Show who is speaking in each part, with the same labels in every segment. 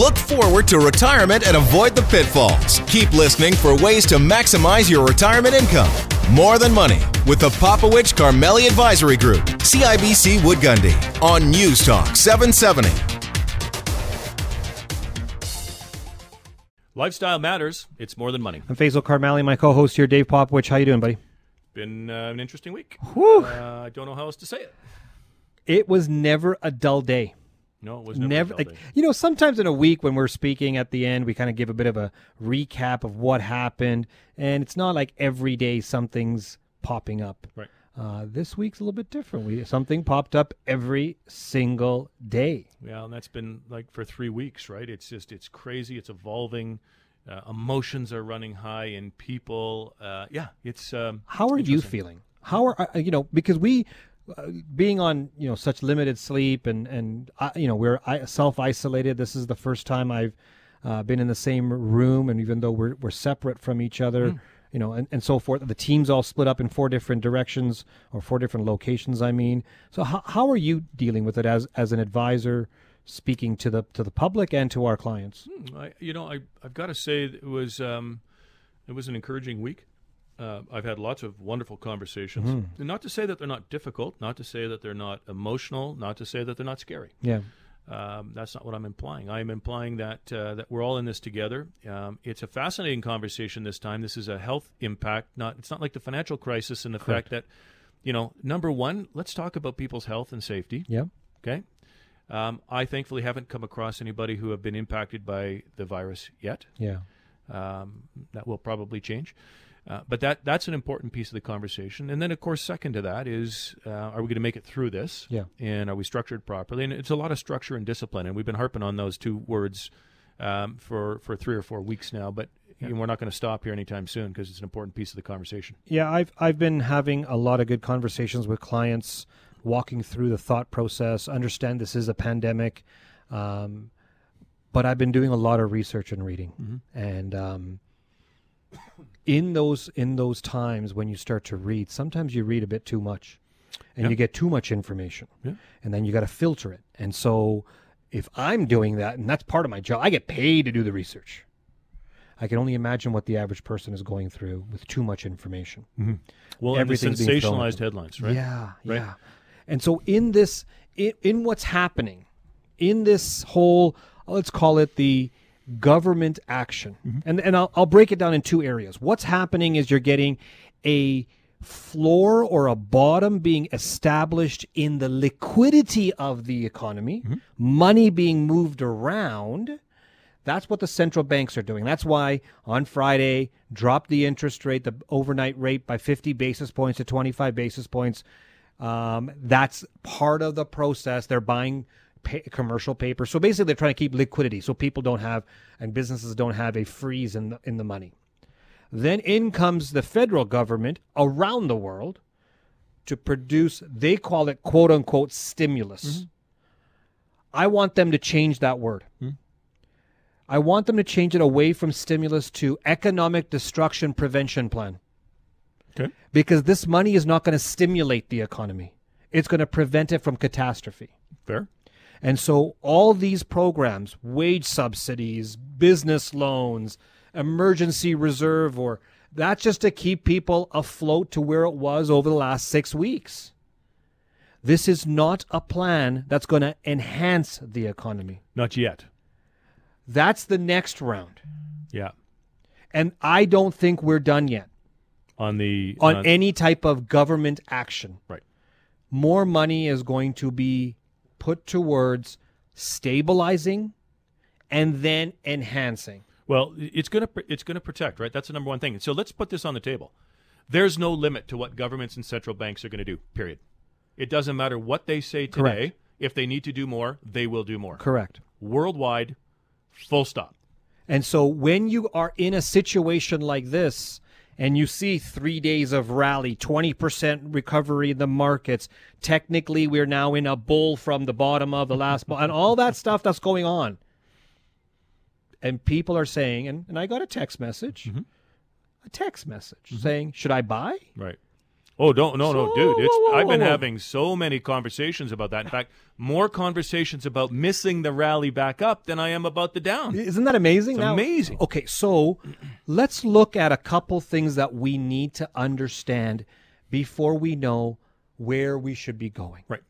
Speaker 1: Look forward to retirement and avoid the pitfalls. Keep listening for ways to maximize your retirement income. More Than Money with the Popowich Karmali Advisory Group, CIBC Wood Gundy, on News Talk 770.
Speaker 2: Lifestyle matters. It's more than money.
Speaker 3: I'm Faisal Karmali, my co-host here, Dave Popowich. How you doing, buddy?
Speaker 2: Been uh, an interesting week.
Speaker 3: Whew.
Speaker 2: Uh, I don't know how else to say it.
Speaker 3: It was never a dull day.
Speaker 2: No, it was never.
Speaker 3: Never, like you know, sometimes in a week when we're speaking at the end, we kind of give a bit of a recap of what happened, and it's not like every day something's popping up.
Speaker 2: Right.
Speaker 3: Uh, this week's a little bit different. We something popped up every single day.
Speaker 2: Yeah, and that's been like for three weeks, right? It's just it's crazy. It's evolving. Uh, emotions are running high in people. Uh, yeah, it's. Um,
Speaker 3: How are you feeling? How are uh, you know because we being on you know such limited sleep and and uh, you know we're self isolated. This is the first time I've uh, been in the same room, and even though we're we're separate from each other, you know, and, and so forth. The team's all split up in four different directions or four different locations. I mean, so how how are you dealing with it as as an advisor? Speaking to the to the public and to our clients.
Speaker 2: I, you know, I I've got to say it was um, it was an encouraging week. Uh, I've had lots of wonderful conversations. And not to say that they're not difficult, not to say that they're not emotional, not to say that they're not scary.
Speaker 3: Yeah,
Speaker 2: Um, that's not what I'm implying. I'm implying that uh, that we're all in this together. Um, it's a fascinating conversation this time. This is a health impact. Not it's not like the financial crisis and the fact that, you know, number one, let's talk about people's health and safety.
Speaker 3: yeah,
Speaker 2: Okay. Um, I thankfully haven't come across anybody who have been impacted by the virus yet.
Speaker 3: yeah.
Speaker 2: Um, that will probably change. Uh, but that that's an important piece of the conversation. And then, of course, second to that is, uh, are we going to make it through this?
Speaker 3: Yeah.
Speaker 2: And are we structured properly? And it's a lot of structure and discipline. And we've been harping on those two words um, for for three or four weeks now. But you know, we're not going to stop here anytime soon because it's an important piece of the conversation.
Speaker 3: Yeah, I've I've been having a lot of good conversations with clients, walking through the thought process. Understand this is a pandemic, um, but I've been doing a lot of research and reading, and um, in those in those times when you start to read, sometimes you read a bit too much, and
Speaker 2: Yeah.
Speaker 3: you get too much information,
Speaker 2: Yeah.
Speaker 3: and then you got to filter it. And so, if I'm doing that, and that's part of my job, I get paid to do the research. I can only imagine what the average person is going through with too much information. Mm-hmm.
Speaker 2: Well, and the
Speaker 3: Everything's being thrown at
Speaker 2: sensationalized headlines, right?
Speaker 3: Yeah,
Speaker 2: Right.
Speaker 3: yeah. And so in this, in, in what's happening, in this whole, let's call it the government action,
Speaker 2: Mm-hmm.
Speaker 3: and and I'll, I'll break it down in two areas. What's happening is you're getting a floor or a bottom being established in the liquidity of the economy,
Speaker 2: Mm-hmm.
Speaker 3: money being moved around. That's what the central banks are doing. That's why on Friday, dropped the interest rate, the overnight rate by 50 basis points to 25 basis points. Um, that's part of the process. They're buying pa- commercial paper. So basically, they're trying to keep liquidity so people don't have and businesses don't have a freeze in the, in the money. Then in comes the federal government around the world to produce, they call it quote unquote stimulus. Mm-hmm. I want them to change that word. Mm-hmm. I want them to change it away from stimulus to economic destruction prevention plan
Speaker 2: Okay.
Speaker 3: because this money is not going to stimulate the economy. It's going to prevent it from catastrophe.
Speaker 2: Fair.
Speaker 3: And so all these programs, wage subsidies, business loans, emergency reserve or that's just to keep people afloat to where it was over the last 6 weeks. This is not a plan that's going to enhance the economy.
Speaker 2: Not yet.
Speaker 3: That's the next round.
Speaker 2: Yeah.
Speaker 3: And I don't think we're done yet
Speaker 2: On the
Speaker 3: on
Speaker 2: uh,
Speaker 3: any type of government action.
Speaker 2: right.
Speaker 3: More money is going to be put towards stabilizing and then enhancing.
Speaker 2: Well, it's going to it's going to protect, right? That's the number one thing. So let's put this on the table. There's no limit to what governments and central banks are going to do. Period. It doesn't matter what they say today.
Speaker 3: Correct.
Speaker 2: If they need to do more, they will do more.
Speaker 3: Correct.
Speaker 2: Worldwide, full stop.
Speaker 3: And so when you are in a situation like this and you see three days of rally, 20% recovery in the markets, technically we're now in a bull from the bottom of the last bull, and all that stuff that's going on. And people are saying, and, and I got a text message, mm-hmm. a text message mm-hmm. saying, should I buy?
Speaker 2: Right. Oh, don't no no, dude! It's
Speaker 3: whoa, whoa,
Speaker 2: I've been
Speaker 3: whoa,
Speaker 2: having so many conversations about that. In fact, more conversations about missing the rally back up than I am about the down.
Speaker 3: Isn't that amazing? Now-
Speaker 2: amazing.
Speaker 3: Okay, so let's look at a couple things that we need to understand before we know where we should be going.
Speaker 2: Right.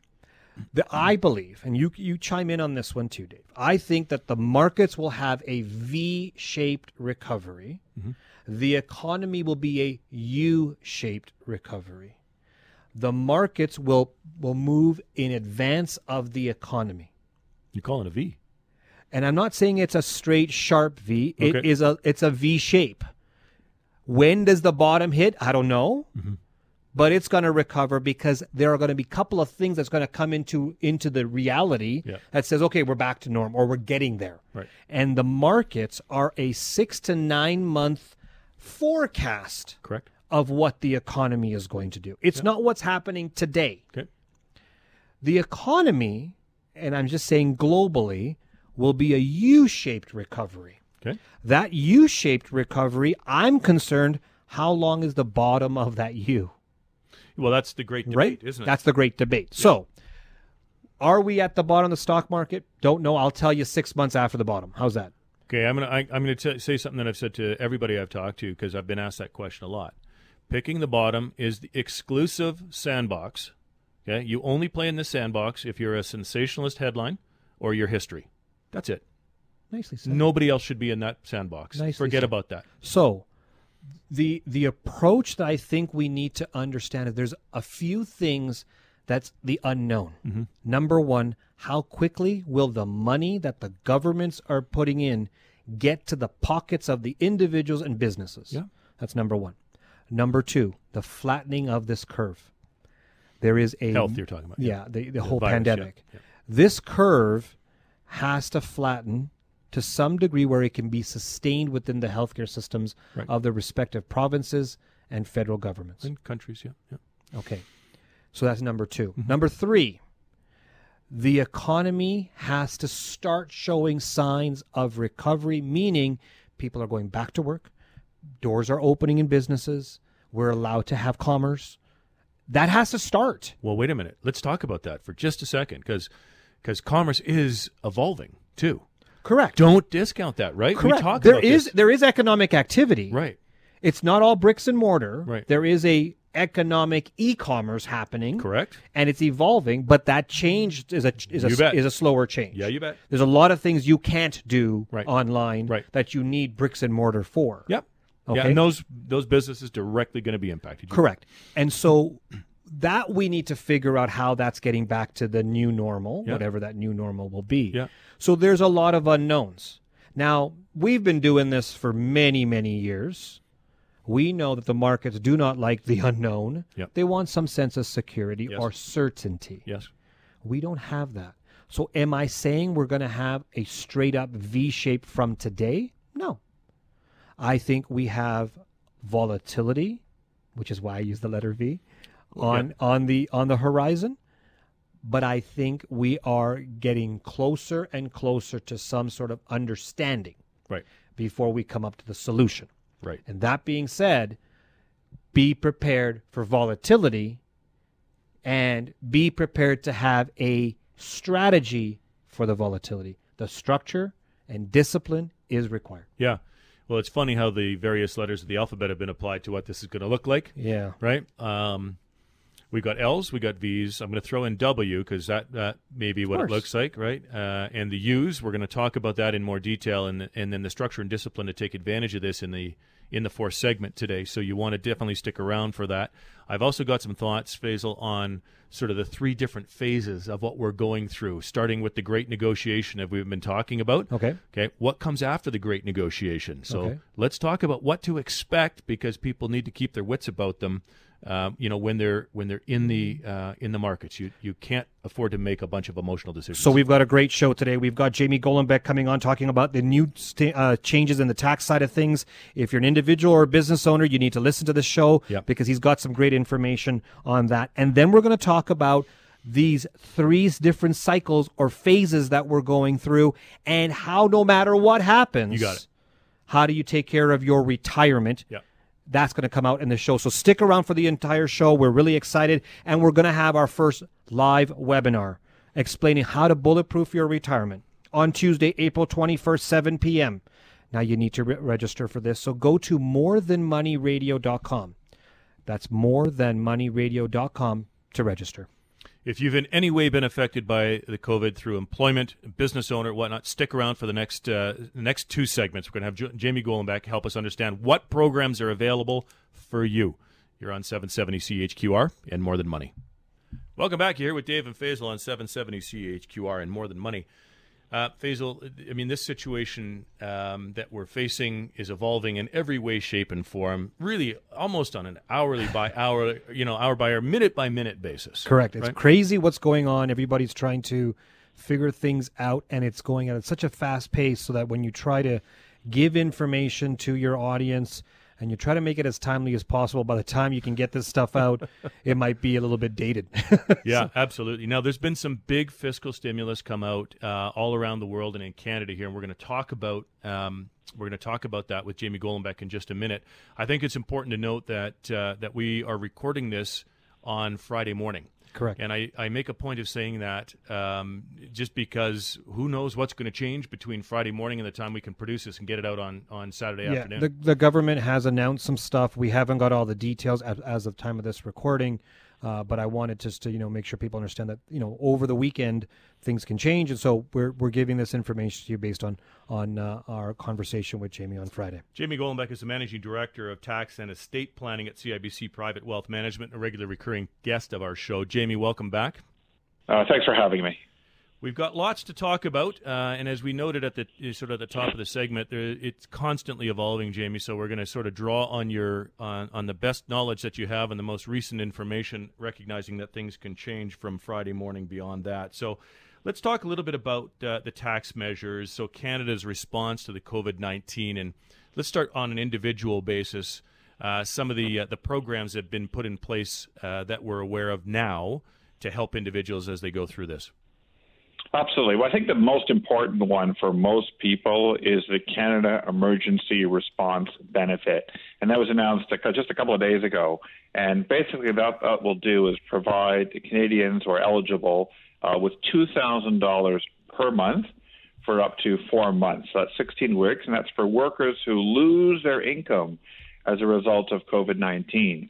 Speaker 3: The, I believe, and you you chime in on this one too, Dave. I think that the markets will have a V-shaped recovery. The economy will be a U-shaped recovery. The markets will will move in advance of the economy.
Speaker 2: You call it a V?
Speaker 3: And I'm not saying it's a straight sharp V. It
Speaker 2: Okay.
Speaker 3: is a it's a V shape. When does the bottom hit? I don't know.
Speaker 2: Mm-hmm.
Speaker 3: But it's going to recover because there are going to be a couple of things that's going to come into into the reality
Speaker 2: Yeah.
Speaker 3: that says, okay, we're back to norm or we're getting there.
Speaker 2: Right.
Speaker 3: And the markets are a six to nine month forecast
Speaker 2: Correct.
Speaker 3: of what the economy is going to do. It's not what's happening today
Speaker 2: Okay.
Speaker 3: the economy, and I'm just saying globally, will be a U shaped recovery.
Speaker 2: Okay.
Speaker 3: That U shaped recovery, I'm concerned how long is the bottom of that U,
Speaker 2: Well, that's the great debate,
Speaker 3: right?
Speaker 2: isn't it?
Speaker 3: That's the great debate. So, are we at the bottom of the stock market? Don't know. I'll tell you six months after the bottom. How's that?
Speaker 2: Okay, I'm gonna I, I'm gonna t- say something that I've said to everybody I've talked to because I've been asked that question a lot. Picking the bottom is the exclusive sandbox. Okay, you only play in this sandbox if you're a sensationalist headline or your history. That's it.
Speaker 3: Nicely said.
Speaker 2: Nobody else should be in that sandbox.
Speaker 3: Nicely
Speaker 2: Forget
Speaker 3: said.
Speaker 2: about that.
Speaker 3: So, the the approach that I think we need to understand is there's a few things that's the unknown. Mm-hmm. Number one, how quickly will the money that the governments are putting in get to the pockets of the individuals and businesses?
Speaker 2: Yeah.
Speaker 3: That's number one. Number two, the flattening of this curve. There is a
Speaker 2: Health you're talking about.
Speaker 3: yeah, the, the whole
Speaker 2: virus, yeah,
Speaker 3: pandemic.
Speaker 2: yeah.
Speaker 3: This curve has to flatten to some degree where it can be sustained within the healthcare systems
Speaker 2: Right.
Speaker 3: of the respective provinces and federal governments.
Speaker 2: and countries, yeah, yeah.
Speaker 3: Okay. So that's number 2
Speaker 2: Mm-hmm.
Speaker 3: Number three, the economy has to start showing signs of recovery, meaning people are going back to work, doors are opening in businesses, we're allowed to have commerce. That has to start.
Speaker 2: Well, wait a minute. Let's talk about that for just a second, because because commerce is evolving too.
Speaker 3: Correct.
Speaker 2: Don't discount that, right?
Speaker 3: Correct.
Speaker 2: We talk
Speaker 3: There
Speaker 2: about
Speaker 3: is there is economic activity.
Speaker 2: right.
Speaker 3: It's not all bricks and mortar.
Speaker 2: Right.
Speaker 3: There is a economic e-commerce happening.
Speaker 2: Correct.
Speaker 3: And it's evolving, but that change is a is
Speaker 2: You
Speaker 3: a
Speaker 2: bet.
Speaker 3: is a slower change.
Speaker 2: Yeah, you bet.
Speaker 3: There's a lot of things you can't do
Speaker 2: Right.
Speaker 3: online
Speaker 2: Right.
Speaker 3: that you need bricks and mortar for.
Speaker 2: Yep. Yeah, and those those businesses directly going to be impacted.
Speaker 3: Correct. And so that we need to figure out how that's getting back to the new normal,
Speaker 2: Yeah.
Speaker 3: whatever that new normal will be.
Speaker 2: Yeah.
Speaker 3: So there's a lot of unknowns. Now, we've been doing this for many, many years. We know that the markets do not like the unknown.
Speaker 2: Yep.
Speaker 3: They want some sense of security
Speaker 2: Yes.
Speaker 3: or certainty.
Speaker 2: Yes.
Speaker 3: We don't have that. So am I saying we're going to have a straight up V shape from today? No. I think we have volatility, which is why I use the letter V on on the on the horizon. But I think we are getting closer and closer to some sort of understanding
Speaker 2: Right.
Speaker 3: before we come up to the solution.
Speaker 2: Right.
Speaker 3: And that being said, be prepared for volatility and be prepared to have a strategy for the volatility. The structure and discipline is required.
Speaker 2: Yeah. Well, it's funny how the various letters of the alphabet have been applied to what this is going to look like,
Speaker 3: Yeah.
Speaker 2: right? Um, we got L's, we've got V's. I'm going to throw in W because that that may be what it looks like, right? Uh, and the U's, we're going to talk about that in more detail, and and then the structure and discipline to take advantage of this in the in the fourth segment today. So you want to definitely stick around for that. I've also got some thoughts, Faisal, on sort of the three different phases of what we're going through, starting with the great negotiation that we've been talking about.
Speaker 3: Okay.
Speaker 2: Okay. What comes after the great negotiation? So
Speaker 3: Okay.
Speaker 2: let's talk about what to expect because people need to keep their wits about them. Um, you know, when they're when they're in the uh, in the markets, you you can't afford to make a bunch of emotional decisions.
Speaker 3: So we've got a great show today. We've got Jamie Golombek coming on talking about the new sta uh, changes in the tax side of things. If you're an individual or a business owner, you need to listen to the show
Speaker 2: Yep.
Speaker 3: because he's got some great information on that. And then we're going to talk about these three different cycles or phases that we're going through and how no matter what happens,
Speaker 2: You got it.
Speaker 3: How do you take care of your retirement?
Speaker 2: Yeah.
Speaker 3: That's going to come out in the show. So stick around for the entire show. We're really excited. And we're going to have our first live webinar explaining how to bulletproof your retirement on Tuesday, April 21st, 7 p.m. Now you need to re- register for this. So go to morethanmoneyradio.com. That's morethanmoneyradio.com to register.
Speaker 2: If you've in any way been affected by the COVID through employment, business owner, whatnot, stick around for the next uh, next two segments. We're going to have Jamie Golombek help us understand what programs are available for you. You're on 770 CHQR and More Than Money. Welcome back here with Dave and Faisal on 770 CHQR and More Than Money. Uh, Faisal, I mean, this situation um, that we're facing is evolving in every way, shape, and form. Really, almost on an hourly by hour, you know, hour by hour, minute by minute basis.
Speaker 3: Correct. It's
Speaker 2: right?
Speaker 3: crazy what's going on. Everybody's trying to figure things out, and it's going at such a fast pace so that when you try to give information to your audience, and you try to make it as timely as possible. By the time you can get this stuff out, it might be a little bit dated.
Speaker 2: yeah, absolutely. Now, there's been some big fiscal stimulus come out uh, all around the world and in Canada here, and we're going to talk about um, we're going to talk about that with Jamie Golombek in just a minute. I think it's important to note that uh, that we are recording this on Friday morning.
Speaker 3: Correct.
Speaker 2: And I, I make a point of saying that um, just because who knows what's going to change between Friday morning and the time we can produce this and get it out on, on Saturday
Speaker 3: yeah,
Speaker 2: afternoon.
Speaker 3: The, the government has announced some stuff. We haven't got all the details as, as of time of this recording. Uh, but I wanted just to you know make sure people understand that you know over the weekend things can change, and so we're we're giving this information to you based on on uh, our conversation with Jamie on Friday.
Speaker 2: Jamie Golombek is the managing director of tax and estate planning at CIBC Private Wealth Management, a regular recurring guest of our show. Jamie, welcome back.
Speaker 4: Uh, thanks for having me.
Speaker 2: We've got lots to talk about, uh, and as we noted at the sort of the top of the segment, there, it's constantly evolving, Jamie. So we're going to sort of draw on your on, on the best knowledge that you have and the most recent information, recognizing that things can change from Friday morning beyond that. So let's talk a little bit about uh, the tax measures. So Canada's response to the COVID nineteen, and let's start on an individual basis. Uh, some of the uh, the programs that have been put in place uh, that we're aware of now to help individuals as they go through this.
Speaker 4: Absolutely. Well, I think the most important one for most people is the Canada Emergency Response Benefit. And that was announced just a couple of days ago. And basically, what that will do is provide Canadians who are eligible uh, with $2,000 per month for up to four months. So that's 16 weeks, and that's for workers who lose their income as a result of COVID 19.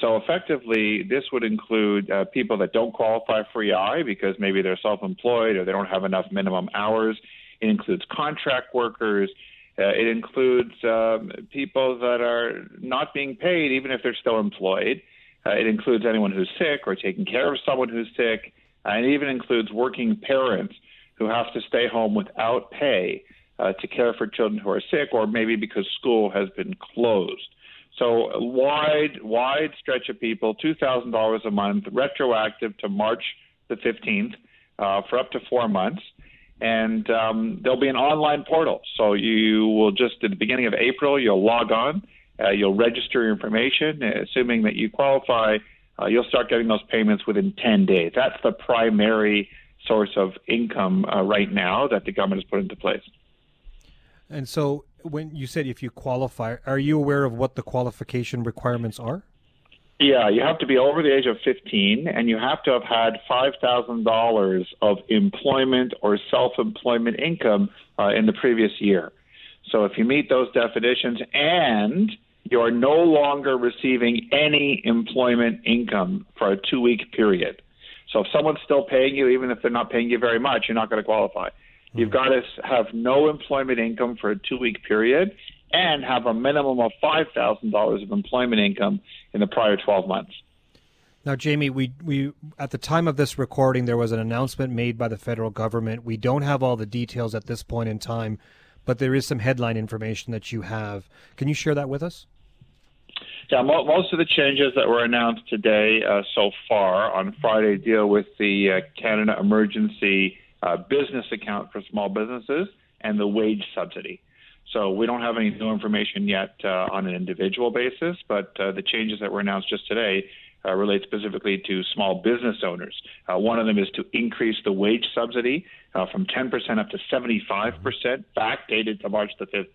Speaker 4: So effectively, this would include uh, people that don't qualify for EI because maybe they're self-employed or they don't have enough minimum hours. It includes contract workers. Uh, it includes um, people that are not being paid even if they're still employed. Uh, it includes anyone who's sick or taking care of someone who's sick. and it even includes working parents who have to stay home without pay uh, to care for children who are sick or maybe because school has been closed. So a wide, wide stretch of people, two thousand dollars a month, retroactive to March the fifteenth, uh, for up to four months, and um, there'll be an online portal. So you will just at the beginning of April, you'll log on, uh, you'll register your information, assuming that you qualify. Uh, you'll start getting those payments within 10 days. That's the primary source of income uh, right now that the government has put into place.
Speaker 3: And so, when you said if you qualify, are you aware of what the qualification requirements are?
Speaker 4: Yeah, you have to be over the age of 15 and you have to have had $5,000 of employment or self employment income uh, in the previous year. So if you meet those definitions and you are no longer receiving any employment income for a two week period. So if someone's still paying you, even if they're not paying you very much, you're not going to qualify. You've got to have no employment income for a two week period and have a minimum of $5,000 of employment income in the prior 12 months.
Speaker 3: Now, Jamie, we, we at the time of this recording, there was an announcement made by the federal government. We don't have all the details at this point in time, but there is some headline information that you have. Can you share that with us?
Speaker 4: Yeah, most of the changes that were announced today uh, so far on Friday deal with the uh, Canada Emergency uh, business account for small businesses and the wage subsidy. So we don't have any new information yet uh, on an individual basis, but uh, the changes that were announced just today uh, relate specifically to small business owners. Uh, one of them is to increase the wage subsidy uh, from 10% up to 75%, backdated to March the 5th,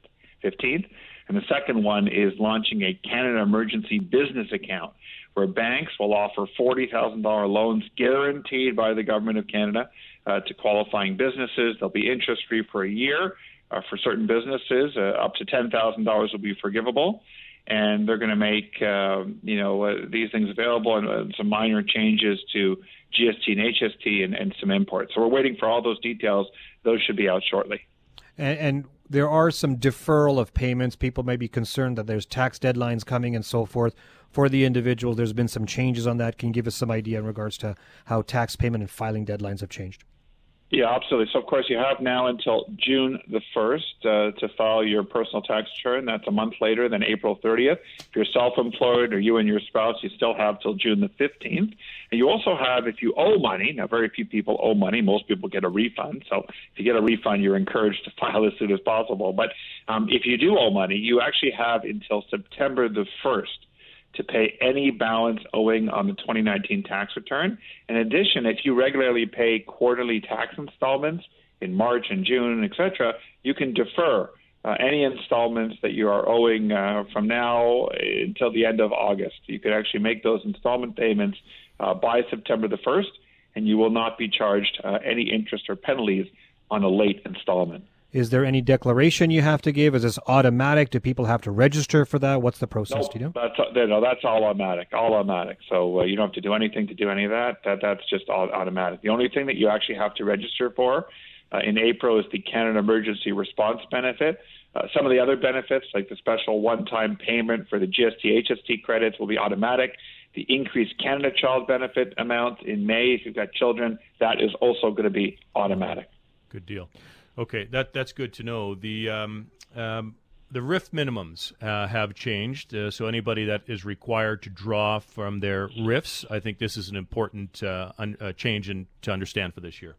Speaker 4: 15th. And the second one is launching a Canada Emergency Business Account, where banks will offer $40,000 loans guaranteed by the Government of Canada uh, to qualifying businesses. They'll be interest free for a year. Uh, for certain businesses, uh, up to $10,000 will be forgivable. And they're going to make, uh, you know, uh, these things available and some minor changes to GST and HST and, and some imports. So we're waiting for all those details. Those should be out shortly.
Speaker 3: And, and, there are some deferral of payments. People may be concerned that there's tax deadlines coming and so forth for the individual. There's been some changes on that. Can you give us some idea in regards to how tax payment and filing deadlines have changed?
Speaker 4: Yeah, absolutely. So, of course, you have now until June the 1st uh, to file your personal tax return. That's a month later than April 30th. If you're self employed or you and your spouse, you still have till June the 15th. And you also have, if you owe money, now very few people owe money, most people get a refund. So, if you get a refund, you're encouraged to file as soon as possible. But um, if you do owe money, you actually have until September the 1st to pay any balance owing on the 2019 tax return. In addition, if you regularly pay quarterly tax installments in March and June, etc., you can defer uh, any installments that you are owing uh, from now until the end of August. You could actually make those installment payments uh, by September the 1st, and you will not be charged uh, any interest or penalties on a late installment.
Speaker 3: Is there any declaration you have to give? Is this automatic? Do people have to register for that? What's the process?
Speaker 4: Nope,
Speaker 3: do you know?
Speaker 4: That's no, that's all automatic. All automatic. So uh, you don't have to do anything to do any of that. That that's just all automatic. The only thing that you actually have to register for uh, in April is the Canada Emergency Response Benefit. Uh, some of the other benefits, like the special one-time payment for the GST HST credits, will be automatic. The increased Canada Child Benefit amount in May, if you've got children, that is also going to be automatic.
Speaker 2: Good deal. Okay, that that's good to know. The um, um, the RIF minimums uh, have changed, uh, so anybody that is required to draw from their RIFs, I think this is an important uh, un- uh, change in, to understand for this year.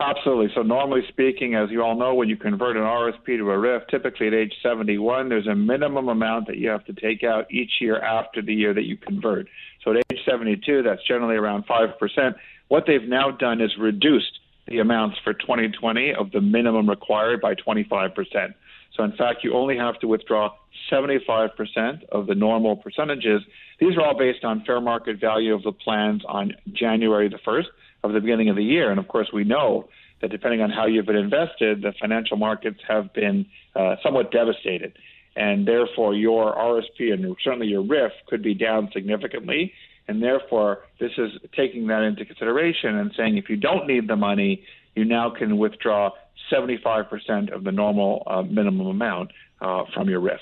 Speaker 4: Absolutely. So normally speaking, as you all know, when you convert an RSP to a RIF, typically at age 71, there's a minimum amount that you have to take out each year after the year that you convert. So at age 72, that's generally around 5%. What they've now done is reduced the amounts for 2020 of the minimum required by 25%. So, in fact, you only have to withdraw 75% of the normal percentages. These are all based on fair market value of the plans on January the 1st of the beginning of the year. And of course, we know that depending on how you've been invested, the financial markets have been uh, somewhat devastated. And therefore, your RSP and certainly your RIF could be down significantly. And therefore, this is taking that into consideration and saying if you don't need the money, you now can withdraw 75% of the normal uh, minimum amount uh, from your RIF.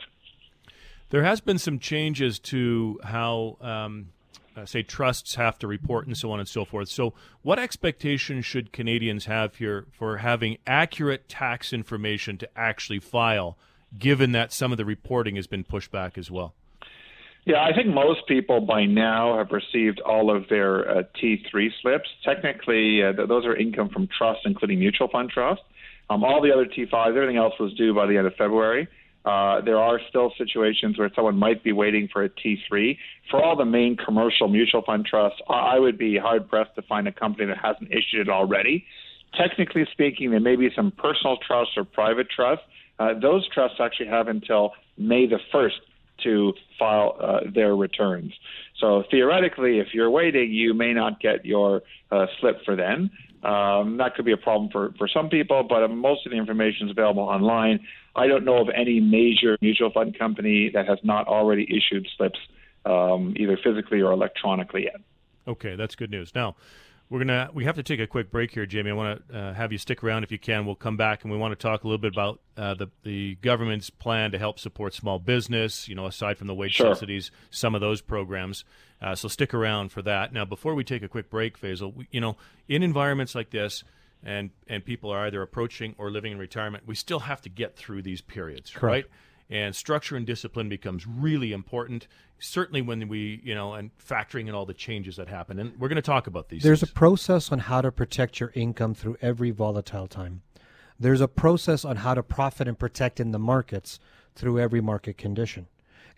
Speaker 2: There has been some changes to how, um, uh, say, trusts have to report and so on and so forth. So, what expectations should Canadians have here for having accurate tax information to actually file, given that some of the reporting has been pushed back as well?
Speaker 4: Yeah, I think most people by now have received all of their uh, T3 slips. Technically, uh, th- those are income from trusts, including mutual fund trusts. Um, all the other T5s, everything else was due by the end of February. Uh, there are still situations where someone might be waiting for a T3. For all the main commercial mutual fund trusts, I would be hard pressed to find a company that hasn't issued it already. Technically speaking, there may be some personal trusts or private trusts. Uh, those trusts actually have until May the 1st to file uh, their returns. So theoretically, if you're waiting, you may not get your uh, slip for then. Um, that could be a problem for, for some people, but most of the information is available online. I don't know of any major mutual fund company that has not already issued slips, um, either physically or electronically yet.
Speaker 2: Okay, that's good news. Now, we're gonna we have to take a quick break here, Jamie. I want to uh, have you stick around if you can. We'll come back and we want to talk a little bit about uh, the the government's plan to help support small business. You know, aside from the wage
Speaker 4: sure.
Speaker 2: subsidies, some of those programs. Uh, so stick around for that. Now, before we take a quick break, Faisal, we, you know, in environments like this, and and people are either approaching or living in retirement, we still have to get through these periods,
Speaker 3: Correct.
Speaker 2: right? And structure and discipline becomes really important certainly when we you know and factoring in all the changes that happen. And we're going to talk about these
Speaker 3: there's
Speaker 2: things.
Speaker 3: a process on how to protect your income through every volatile time. There's a process on how to profit and protect in the markets through every market condition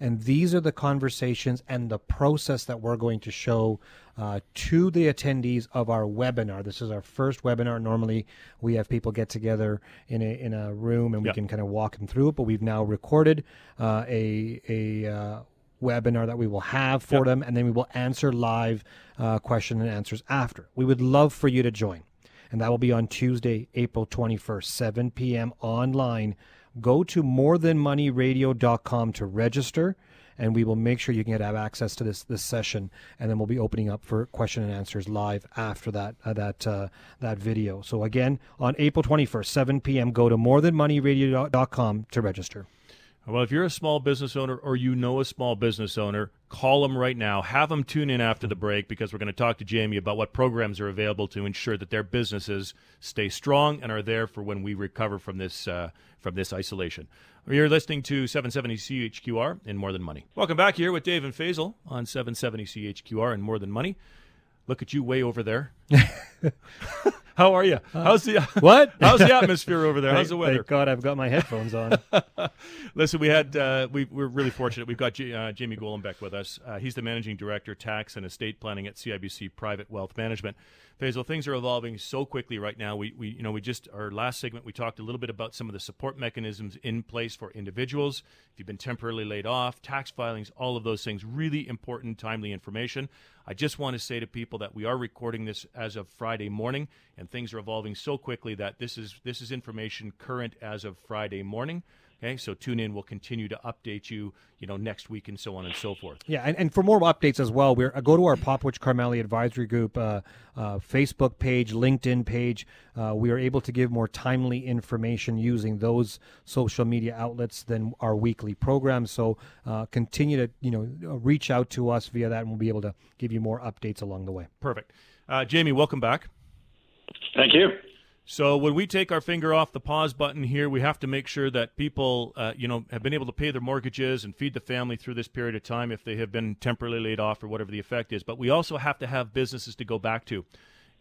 Speaker 3: And these are the conversations and the process that we're going to show uh, to the attendees of our webinar. This is our first webinar. Normally, we have people get together in a in a room and we
Speaker 2: Yep.
Speaker 3: can kind of walk them through it. But we've now recorded uh, a a uh, webinar that we will have for
Speaker 2: Yep.
Speaker 3: them, and then we will answer live uh, question and answers after. We would love for you to join, and that will be on Tuesday, April 21st, 7 p.m. online. Go to morethanmoneyradio.com to register, and we will make sure you can have access to this this session, and then we'll be opening up for question and answers live after that uh, that uh, that video. So again, on April 21st, 7 p.m. Go to morethanmoneyradio.com to register.
Speaker 2: Well, if you're a small business owner or you know a small business owner, call them right now. Have them tune in after the break because we're going to talk to Jamie about what programs are available to ensure that their businesses stay strong and are there for when we recover from this uh, from this isolation. You're listening to 770 CHQR and More Than Money. Welcome back here with Dave and Faisal on 770 CHQR and More Than Money. Look at you way over there. How are you? How's the
Speaker 3: What?
Speaker 2: How's the atmosphere over there? How's the
Speaker 3: Thank-
Speaker 2: weather?
Speaker 3: Thank God I've got my headphones on.
Speaker 2: Listen, we had uh, we we're really fortunate. We've got J- uh, Jamie Golombek with us. Uh, he's the managing director, tax and estate planning at CIBC Private Wealth Management. Faisal, things are evolving so quickly right now. We we you know we just our last segment we talked a little bit about some of the support mechanisms in place for individuals. If you've been temporarily laid off, tax filings, all of those things, really important, timely information. I just want to say to people that we are recording this as of Friday morning, and things are evolving so quickly that this is this is information current as of Friday morning. Okay, so tune in. We'll continue to update you, you know, next week and so on and so forth.
Speaker 3: Yeah, and, and for more updates as well, we're go to our Popowich Karmali Advisory Group uh, uh, Facebook page, LinkedIn page. Uh, we are able to give more timely information using those social media outlets than our weekly programs. So uh, continue to you know reach out to us via that, and we'll be able to give you more updates along the way.
Speaker 2: Perfect. Uh, Jamie, welcome back.
Speaker 4: Thank you.
Speaker 2: So when we take our finger off the pause button here, we have to make sure that people, uh, you know, have been able to pay their mortgages and feed the family through this period of time if they have been temporarily laid off or whatever the effect is. But we also have to have businesses to go back to.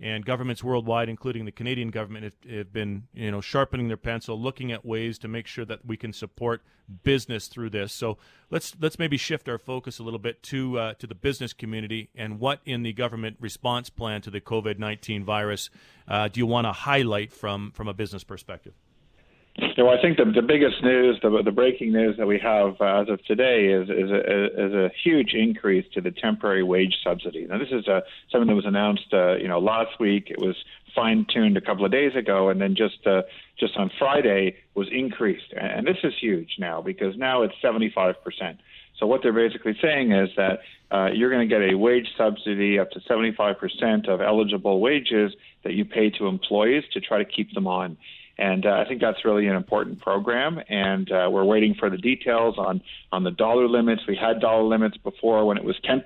Speaker 2: And governments worldwide, including the Canadian government, have, have been, you know, sharpening their pencil, looking at ways to make sure that we can support business through this. So let's let's maybe shift our focus a little bit to uh, to the business community and what in the government response plan to the COVID nineteen virus uh, do you want to highlight from from a business perspective?
Speaker 4: So I think the, the biggest news, the, the breaking news that we have uh, as of today is is a, is a huge increase to the temporary wage subsidy. Now this is uh, something that was announced, uh, you know, last week. It was fine tuned a couple of days ago, and then just uh, just on Friday was increased. And this is huge now because now it's 75 percent. So what they're basically saying is that uh, you're going to get a wage subsidy up to 75% of eligible wages that you pay to employees to try to keep them on. And uh, I think that's really an important program. And uh, we're waiting for the details on on the dollar limits. We had dollar limits before when it was 10%.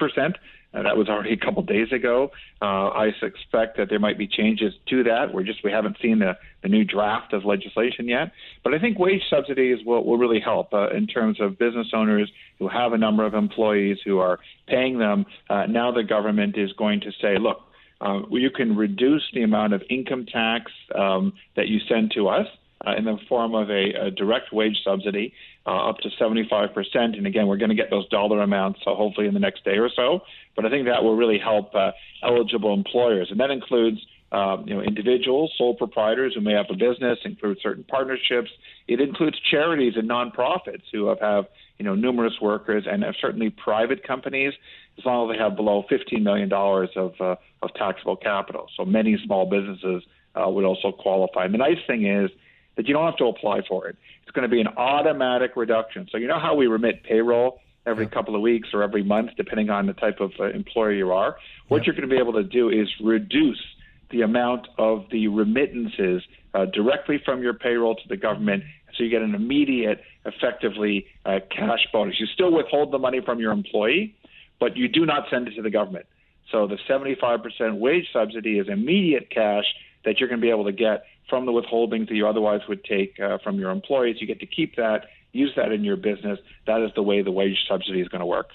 Speaker 4: Uh, that was already a couple days ago. Uh, I suspect that there might be changes to that. We're just we haven't seen the, the new draft of legislation yet. But I think wage subsidies will, will really help uh, in terms of business owners who have a number of employees who are paying them. Uh, now the government is going to say, look, uh, you can reduce the amount of income tax um, that you send to us uh, in the form of a, a direct wage subsidy uh, up to 75%. And again, we're going to get those dollar amounts uh, hopefully in the next day or so. But I think that will really help uh, eligible employers. And that includes um, you know, individuals, sole proprietors who may have a business, includes certain partnerships. It includes charities and nonprofits who have, have you know, numerous workers, and certainly private companies, as long as they have below $15 million of, uh, of taxable capital. So many small businesses uh, would also qualify. And the nice thing is that you don't have to apply for it. It's going to be an automatic reduction. So you know how we remit payroll every couple of weeks or every month, depending on the type of uh, employer you are? What you're going to be able to do is reduce the amount of the remittances uh, directly from your payroll to the government, so you get an immediate, effectively uh, cash bonus. You still withhold the money from your employee, but you do not send it to the government. So the 75% wage subsidy is immediate cash that you're going to be able to get from the withholdings that you otherwise would take uh, from your employees. You get to keep that, use that in your business. That is the way the wage subsidy is going to work.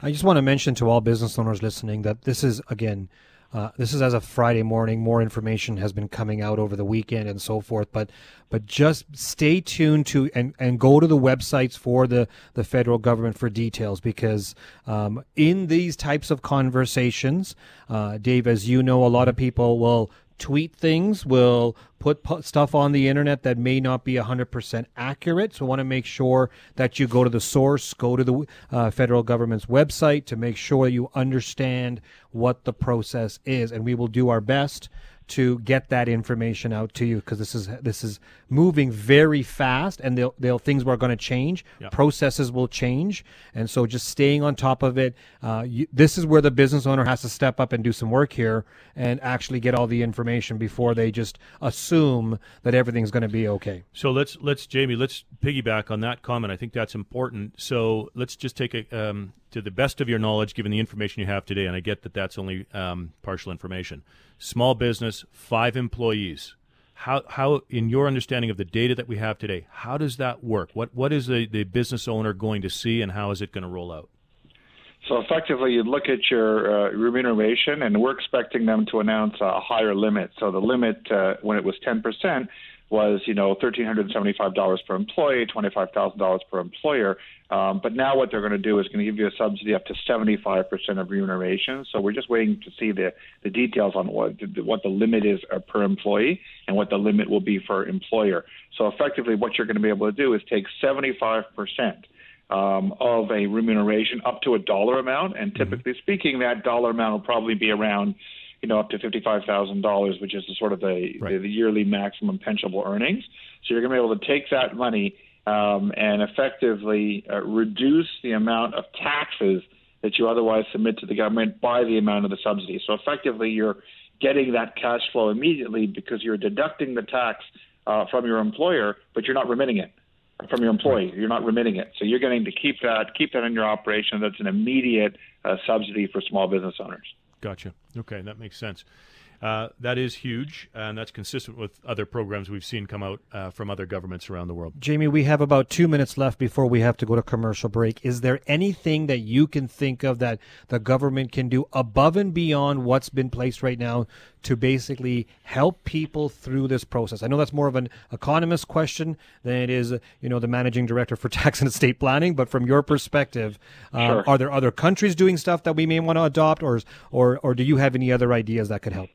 Speaker 3: I just want to mention to all business owners listening that this is again uh, this is as of Friday morning. More information has been coming out over the weekend and so forth. But but just stay tuned to and, and go to the websites for the, the federal government for details because um, in these types of conversations, uh, Dave, as you know, a lot of people will tweet things, will put stuff on the internet that may not be 100% accurate. So want to make sure that you go to the source, go to the uh, federal government's website to make sure you understand what the process is. And we will do our best to get that information out to you because this is this is moving very fast and they'll, they'll things are going to change processes will change and so just staying on top of it uh, you, this is where the business owner has to step up and do some work here and actually get all the information before they just assume that everything's going to be okay.
Speaker 2: So let's let's jamie let's piggyback on that comment. I think that's important. So let's just take a um, to the best of your knowledge, given the information you have today, and I get that that's only um, partial information. Small business, five employees. How, how, in your understanding of the data that we have today, how does that work? What, what is the, the business owner going to see, and how is it going to roll out?
Speaker 4: So effectively, you look at your uh, remuneration, and we're expecting them to announce a higher limit. So the limit, uh, when it was 10%, was you know $1,375 per employee, $25,000 per employer. Um, but now what they're going to do is going to give you a subsidy up to 75% of remuneration. So we're just waiting to see the, the details on what what the limit is uh, per employee and what the limit will be for employer. So effectively, what you're going to be able to do is take 75% um, of a remuneration up to a dollar amount, and mm-hmm. typically speaking, that dollar amount will probably be around you know, up to fifty-five thousand dollars, which is the sort of the, right. the, the yearly maximum pensionable earnings. So you're going to be able to take that money um, and effectively uh, reduce the amount of taxes that you otherwise submit to the government by the amount of the subsidy. So effectively, you're getting that cash flow immediately because you're deducting the tax uh, from your employer, but you're not remitting it from your employee. You're not remitting it, so you're getting to keep that keep that in your operation. That's an immediate uh, subsidy for small business owners.
Speaker 2: Gotcha. Okay, that makes sense. Uh, that is huge, and that's consistent with other programs we've seen come out uh, from other governments around the world.
Speaker 3: Jamie, we have about two minutes left before we have to go to commercial break. Is there anything that you can think of that the government can do above and beyond what's been placed right now to basically help people through this process? I know that's more of an economist question than it is, you know, the managing director for tax and estate planning. But from your perspective, uh, sure. are there other countries doing stuff that we may want to adopt, or or or do you have any other ideas that could help?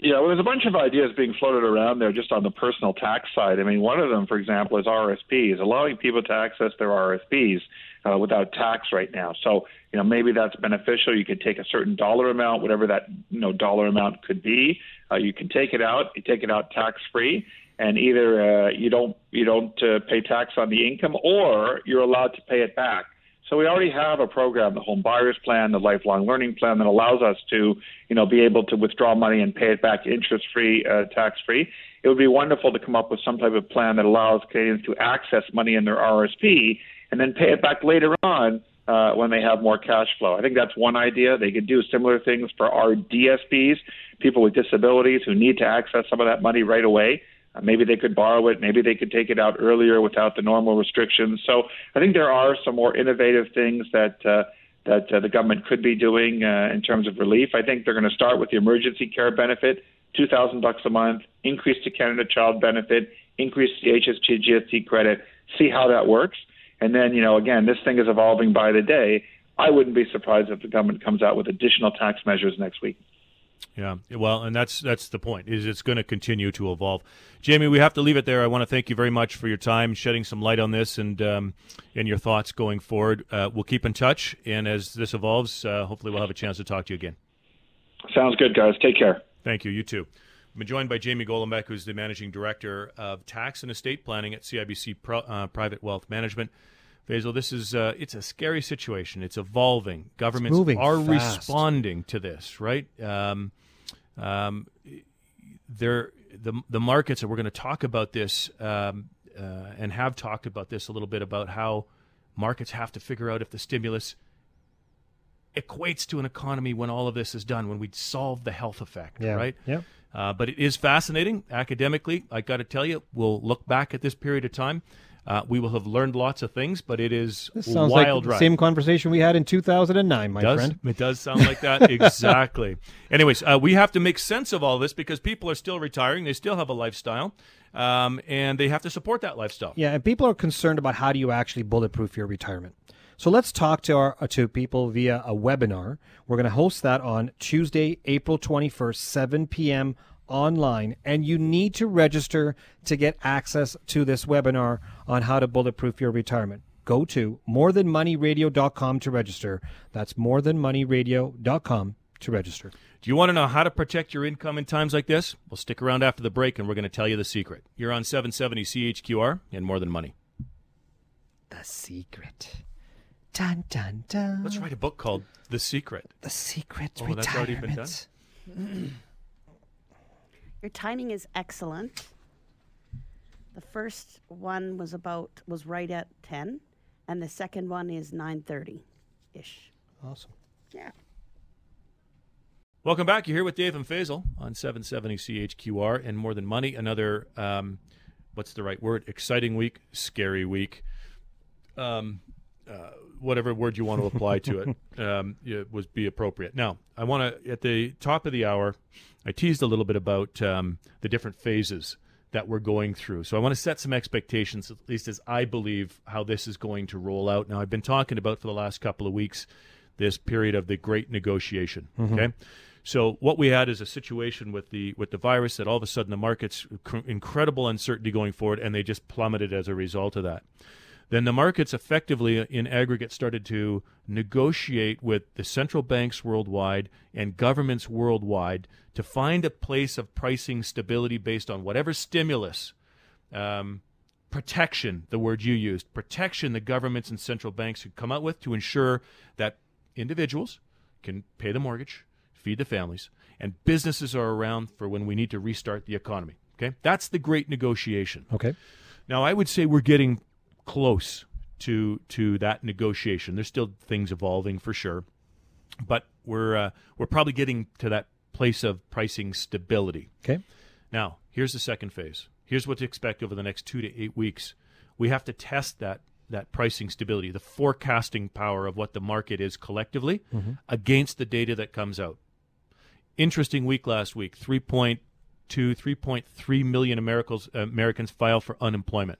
Speaker 4: Yeah, well, there's a bunch of ideas being floated around there just on the personal tax side. I mean, one of them, for example, is RSPs, allowing people to access their RSPs uh, without tax right now. So, you know, maybe that's beneficial. You could take a certain dollar amount, whatever that you know dollar amount could be. Uh, you can take it out. You take it out tax free, and either uh, you don't you don't uh, pay tax on the income, or you're allowed to pay it back. So we already have a program, the Home Buyers Plan, the Lifelong Learning Plan, that allows us to, you know, be able to withdraw money and pay it back interest-free, uh, tax-free. It would be wonderful to come up with some type of plan that allows Canadians to access money in their RSP and then pay it back later on uh, when they have more cash flow. I think that's one idea. They could do similar things for RDSPs, people with disabilities who need to access some of that money right away. Maybe they could borrow it. Maybe they could take it out earlier without the normal restrictions. So I think there are some more innovative things that uh, that uh, the government could be doing uh, in terms of relief. I think they're going to start with the emergency care benefit, two thousand bucks a month, increase the Canada Child Benefit, increase the HST GST credit, see how that works, and then you know again this thing is evolving by the day. I wouldn't be surprised if the government comes out with additional tax measures next week.
Speaker 2: Yeah, well, and that's that's the point. Is it's going to continue to evolve. Jamie, we have to leave it there. I want to thank you very much for your time, shedding some light on this, and um, and your thoughts going forward. Uh, we'll keep in touch, and as this evolves, uh, hopefully we'll have a chance to talk to you again.
Speaker 4: Sounds good, guys. Take care.
Speaker 2: Thank you. You too. I'm joined by Jamie Golombek, who's the managing director of tax and estate planning at CIBC Pro, uh, Private Wealth Management. Faisal, this is uh, it's a scary situation. It's evolving. Governments are fast. responding to this, right? Um, um, there, the the markets, and we're going to talk about this, um, uh, and have talked about this a little bit about how markets have to figure out if the stimulus equates to an economy when all of this is done, when we solve the health effect,
Speaker 3: yeah.
Speaker 2: right?
Speaker 3: Yeah.
Speaker 2: Uh, but it is fascinating academically. I got to tell you, we'll look back at this period of time Uh, we will have learned lots of things, but it is
Speaker 3: This sounds
Speaker 2: wild
Speaker 3: like
Speaker 2: ride.
Speaker 3: same conversation we had in 2009, my
Speaker 2: does
Speaker 3: friend.
Speaker 2: it does sound like that exactly. Anyways, uh, we have to make sense of all this because people are still retiring; they still have a lifestyle, um, and they have to support that lifestyle.
Speaker 3: Yeah, and people are concerned about how do you actually bulletproof your retirement. So let's talk to our uh, to people via a webinar. We're going to host that on Tuesday, April 21st, 7 p.m. online, and you need to register to get access to this webinar on how to bulletproof your retirement. Go to morethanmoneyradio.com to register. That's morethanmoneyradio.com to register.
Speaker 2: Do you want to know how to protect your income in times like this? Well, stick around after the break, and we're going to tell you the secret. You're on 770 CHQR and more than money.
Speaker 3: The secret. Dun dun dun.
Speaker 2: Let's write a book called The Secret.
Speaker 3: The secret
Speaker 2: Oh, that's already been
Speaker 3: retirement.
Speaker 5: Your timing is excellent. The first one was about was right at ten, and the second one is nine thirty, ish.
Speaker 3: Awesome.
Speaker 5: Yeah.
Speaker 2: Welcome back. You're here with Dave and Faisal on 770 CHQR and More Than Money. Another, um, what's the right word? Exciting week, scary week. Um, uh, whatever word you want to apply to it um, it was be appropriate. Now, I want to at the top of the hour, I teased a little bit about um, the different phases that we're going through. So I want to set some expectations, at least as I believe how this is going to roll out. Now, I've been talking about for the last couple of weeks this period of the great negotiation. Okay. So what we had is a situation with the with the virus that all of a sudden the markets cr- incredible uncertainty going forward, and they just plummeted as a result of that. Then the markets effectively, in aggregate, started to negotiate with the central banks worldwide and governments worldwide to find a place of pricing stability based on whatever stimulus um, protection, the word you used, protection the governments and central banks could come out with to ensure that individuals can pay the mortgage, feed the families, and businesses are around for when we need to restart the economy. Okay? That's the great negotiation.
Speaker 3: Okay.
Speaker 2: Now, I would say we're getting close to to that negotiation. There's still things evolving for sure, but we're uh, we're probably getting to that place of pricing stability.
Speaker 3: Okay.
Speaker 2: Now, here's the second phase. Here's what to expect over the next two to eight weeks. We have to test that that pricing stability, the forecasting power of what the market is collectively against the data that comes out. Interesting week last week. 3.2, 3.3 million Americans, Americans file for unemployment.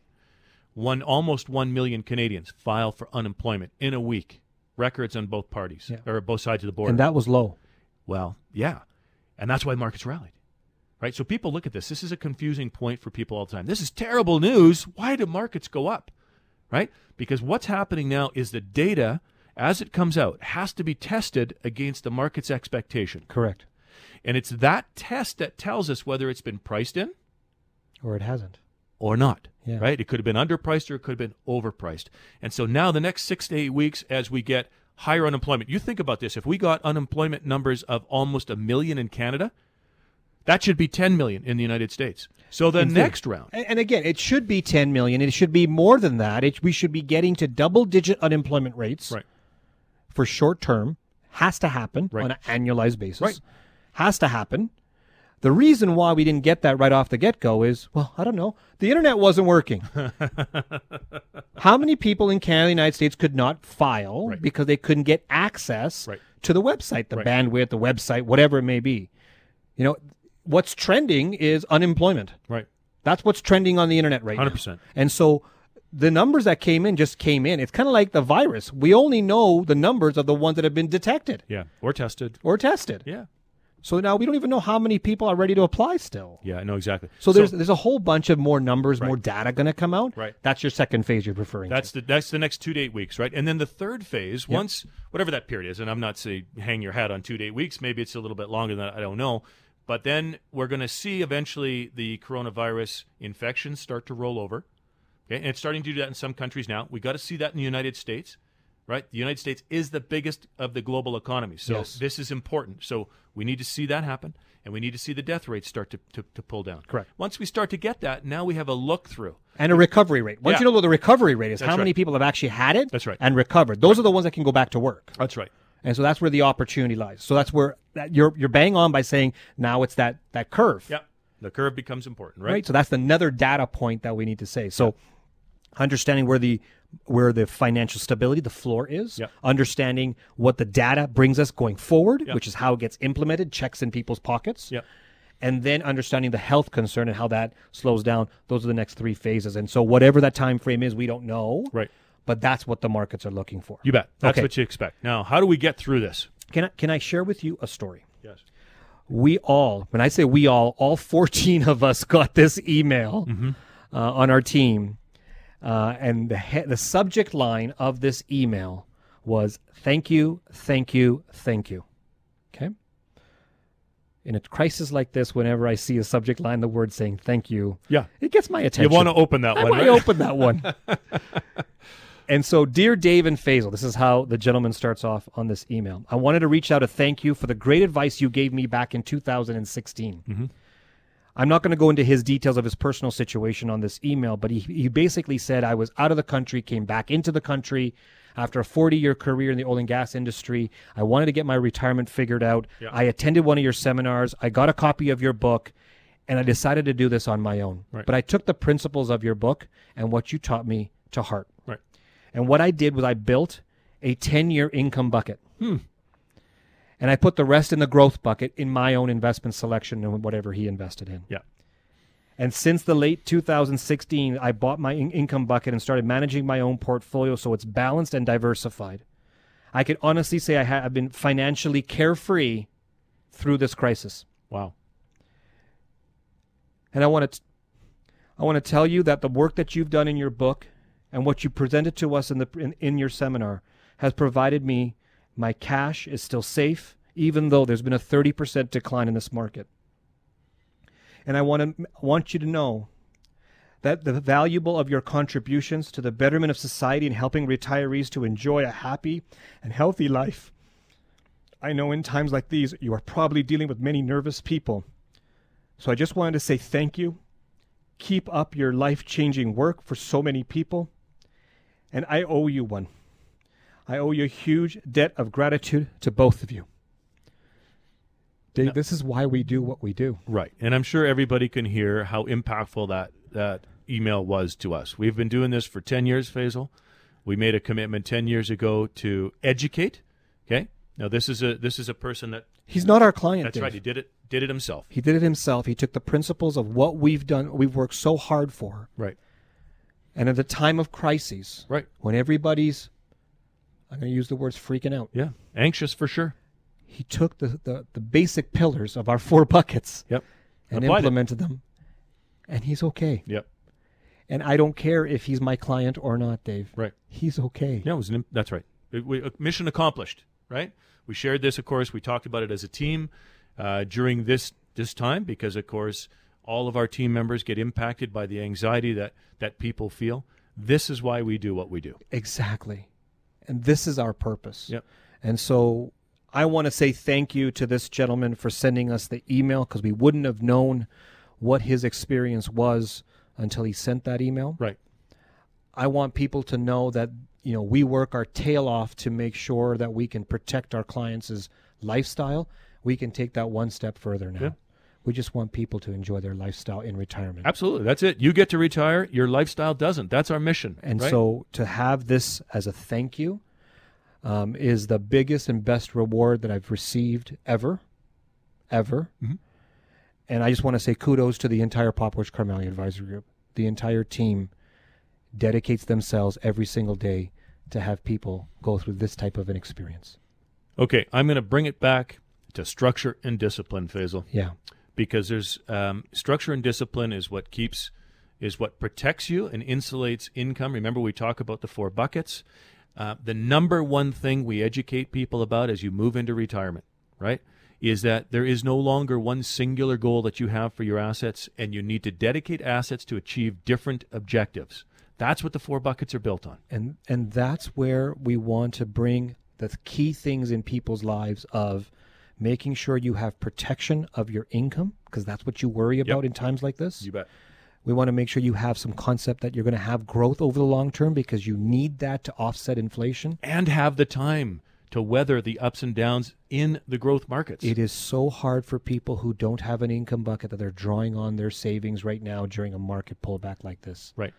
Speaker 2: One almost 1 million Canadians file for unemployment in a week. Records on both parties
Speaker 3: Yeah.
Speaker 2: or both sides of the border.
Speaker 3: And that was low.
Speaker 2: Well, yeah. And that's why markets rallied. Right? So people look at this. This is a confusing point for people all the time. This is terrible news. Why do markets go up? Right? Because what's happening now is the data, as it comes out, has to be tested against the market's expectation.
Speaker 3: Correct.
Speaker 2: And it's that test that tells us whether it's been priced in
Speaker 3: Or it hasn't.
Speaker 2: Or not.
Speaker 3: Yeah.
Speaker 2: Right? It could have been underpriced or it could have been overpriced. And so now the next six to eight weeks, as we get higher unemployment, you think about this. If we got unemployment numbers of almost a million in Canada, that should be 10 million in the United States. So the next round,
Speaker 3: And, and again, it should be 10 million. It should be more than that. It, we should be getting to double digit unemployment rates
Speaker 2: right?
Speaker 3: for short term. Has to happen
Speaker 2: Right.
Speaker 3: on an annualized basis.
Speaker 2: Right.
Speaker 3: Has to happen. The reason why we didn't get that right off the get go is, well, I don't know. The internet wasn't working. How many people in Canada, the United States, could not file
Speaker 2: Right.
Speaker 3: because they couldn't get access
Speaker 2: Right.
Speaker 3: to the website, the
Speaker 2: Right.
Speaker 3: bandwidth, the website, whatever it may be? You know, what's trending is unemployment.
Speaker 2: Right.
Speaker 3: That's what's trending on the internet right now.
Speaker 2: 100%.
Speaker 3: And so the numbers that came in just came in. It's kind of like the virus. We only know the numbers of the ones that have been detected
Speaker 2: Yeah. Or tested.
Speaker 3: or tested.
Speaker 2: Yeah.
Speaker 3: So now we don't even know how many people are ready to apply still.
Speaker 2: Yeah, I know exactly.
Speaker 3: So there's there's a whole bunch of more numbers, more data going to come out.
Speaker 2: Right.
Speaker 3: That's your second phase you're preferring.
Speaker 2: That's
Speaker 3: to.
Speaker 2: the that's the next two to eight weeks, right? And then the third phase, once whatever that period is, and I'm not saying hang your hat on two to eight weeks, maybe it's a little bit longer than that, I don't know. But then we're going to see eventually the coronavirus infections start to roll over. Okay, and it's starting to do that in some countries now. We got to see that in the United States, right? The United States is the biggest of the global economies, so
Speaker 3: Yes.
Speaker 2: this is important. So we need to see that happen, and we need to see the death rates start to, to, to pull down.
Speaker 3: Correct.
Speaker 2: Once we start to get that, now we have a look through.
Speaker 3: And a recovery rate. Once
Speaker 2: Yeah.
Speaker 3: you know what the recovery rate is,
Speaker 2: That's
Speaker 3: how many people have actually had it
Speaker 2: That's right.
Speaker 3: and recovered. Those are the ones that can go back to work.
Speaker 2: That's right.
Speaker 3: And so that's where the opportunity lies. So that's where that you're you're bang on by saying now it's that that curve.
Speaker 2: Yep. The curve becomes important, right?
Speaker 3: right? So that's another data point that we need to say. So understanding where the where the financial stability, the floor is,
Speaker 2: Yep.
Speaker 3: understanding what the data brings us going forward,
Speaker 2: Yep.
Speaker 3: which is how it gets implemented, checks in people's pockets,
Speaker 2: Yep.
Speaker 3: and then understanding the health concern and how that slows down. Those are the next three phases. And so whatever that time frame is, we don't know,
Speaker 2: Right.
Speaker 3: but that's what the markets are looking for.
Speaker 2: You bet. That's
Speaker 3: Okay.
Speaker 2: what you expect. Now, how do we get through this?
Speaker 3: Can I, can I share with you a story?
Speaker 2: Yes.
Speaker 3: we all, when I say we all, all 14 of us got this email
Speaker 2: Mm-hmm.
Speaker 3: uh, on our team. Uh, and the, he- the subject line of this email was thank you, thank you, thank you. Okay? In a crisis like this, whenever I see a subject line, the word saying thank you,
Speaker 2: Yeah.
Speaker 3: it gets my attention.
Speaker 2: You want to open that
Speaker 3: I
Speaker 2: one, right?
Speaker 3: open that one. and so, dear Dave and Faisal, this is how the gentleman starts off on this email. I wanted to reach out to thank you for the great advice you gave me back in 2016. I'm not going to go into his details of his personal situation on this email, but he, he basically said I was out of the country, came back into the country after a 40 year career in the oil and gas industry. I wanted to get my retirement figured out.
Speaker 2: Yeah.
Speaker 3: I attended one of your seminars. I got a copy of your book, and I decided to do this on my own.
Speaker 2: Right.
Speaker 3: But I took the principles of your book and what you taught me to heart.
Speaker 2: Right.
Speaker 3: And what I did was I built a 10 year income bucket.
Speaker 2: Hmm.
Speaker 3: And I put the rest in the growth bucket in my own investment selection and whatever he invested in.
Speaker 2: Yeah.
Speaker 3: And since the late 2016, I bought my in- income bucket and started managing my own portfolio so it's balanced and diversified. I can honestly say I ha- I've been financially carefree through this crisis.
Speaker 2: Wow.
Speaker 3: And I want to I want to tell you that the work that you've done in your book and what you presented to us in the in, in your seminar has provided me my cash is still safe even though there's been a 30% decline in this market. And I want to want you to know that the valuable of your contributions to the betterment of society and helping retirees to enjoy a happy and healthy life. I know in times like these you are probably dealing with many nervous people. So I just wanted to say thank you. Keep up your life changing work for so many people. And I owe you one. I owe you a huge debt of gratitude to both of you. Dave, this is why we do what we do.
Speaker 2: Right. And I'm sure everybody can hear how impactful that, that email was to us. We've been doing this for 10 years, Faisal. We made a commitment 10 years ago to educate. Okay. Now this is a this is a person that
Speaker 3: He's not our client.
Speaker 2: that's
Speaker 3: Dave.
Speaker 2: right. He did it did it himself.
Speaker 3: He did it himself. He took the principles of what we've done, we've worked so hard for.
Speaker 2: Right.
Speaker 3: And at the time of crises,
Speaker 2: Right.
Speaker 3: when everybody's, I'm going to use the words freaking out,
Speaker 2: Yeah. Anxious for sure.
Speaker 3: he took the, the, the basic pillars of our four buckets
Speaker 2: Yep.
Speaker 3: and
Speaker 2: Applied it.
Speaker 3: implemented them. And he's okay.
Speaker 2: Yep.
Speaker 3: And I don't care if he's my client or not, Dave.
Speaker 2: Right.
Speaker 3: He's okay.
Speaker 2: Yeah, it was an, that's right. It- we, uh, mission accomplished, right? We shared this, of course. We talked about it as a team uh, during this this time because, of course, all of our team members get impacted by the anxiety that that people feel. This is why we do what we do.
Speaker 3: Exactly. And this is our purpose.
Speaker 2: Yep.
Speaker 3: And so I want to say thank you to this gentleman for sending us the email because we wouldn't have known what his experience was until he sent that email.
Speaker 2: Right.
Speaker 3: I want people to know that you know we work our tail off to make sure that we can protect our clients' lifestyle. We can take that one step further now.
Speaker 2: Yeah.
Speaker 3: We just want people to enjoy their lifestyle in retirement.
Speaker 2: Absolutely. That's it. You get to retire. Your lifestyle doesn't. That's our mission.
Speaker 3: And
Speaker 2: right?
Speaker 3: so to have this as a thank you um, is the biggest and best reward that I've received ever, ever.
Speaker 2: Mhm.
Speaker 3: And I just want to say kudos to the entire Popowich Karmali Advisory Group. The entire team dedicates themselves every single day to have people go through this type of an experience.
Speaker 2: Okay, I'm going to bring it back to structure and discipline, Faisal.
Speaker 3: Yeah.
Speaker 2: Because there's um, structure and discipline is what keeps is what protects you and insulates income. Remember, we talk about the four buckets. Uh, the number one thing we educate people about as you move into retirement, right, is that there is no longer one singular goal that you have for your assets, and you need to dedicate assets to achieve different objectives. That's what the four buckets are built on.
Speaker 3: and and that's where we want to bring the key things in people's lives of making sure you have protection of your income because that's what you worry about in times like this.
Speaker 2: You bet.
Speaker 3: We want to make sure you have some concept that you're going to have growth over the long term because you need that to offset inflation.
Speaker 2: And have the time to weather the ups and downs in the growth markets.
Speaker 3: It is so hard for people who don't have an income bucket that they're drawing on their savings right now during a market pullback like this.
Speaker 2: right.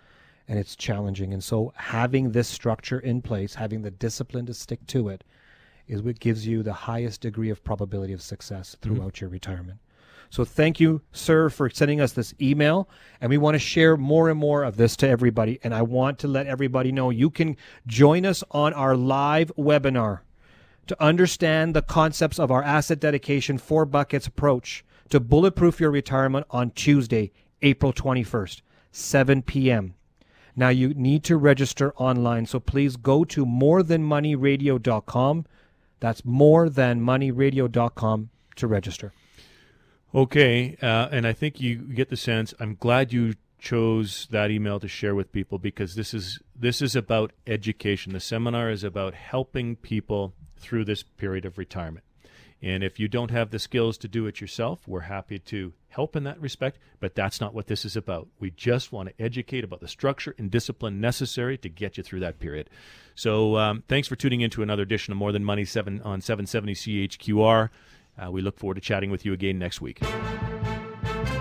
Speaker 3: and it's challenging. And so, having this structure in place, having the discipline to stick to it, is what gives you the highest degree of probability of success throughout mm-hmm. your retirement. So thank you, sir, for sending us this email. And we want to share more and more of this to everybody. And I want to let everybody know you can join us on our live webinar to understand the concepts of our asset dedication four buckets approach to bulletproof your retirement on Tuesday, April 21st, 7 p.m. Now you need to register online, so please go to morethanmoneyradio.com. That's more than morethanmoneyradio.com to register.
Speaker 2: Okay, uh, and I think you get the sense. I'm glad you chose that email to share with people because this is this is about education. The seminar is about helping people through this period of retirement. And if you don't have the skills to do it yourself, we're happy to help in that respect, but that's not what this is about. We just want to educate about the structure and discipline necessary to get you through that period. So um, thanks for tuning in to another edition of More Than Money 7 on 770 CHQR. Uh, we look forward to chatting with you again next week.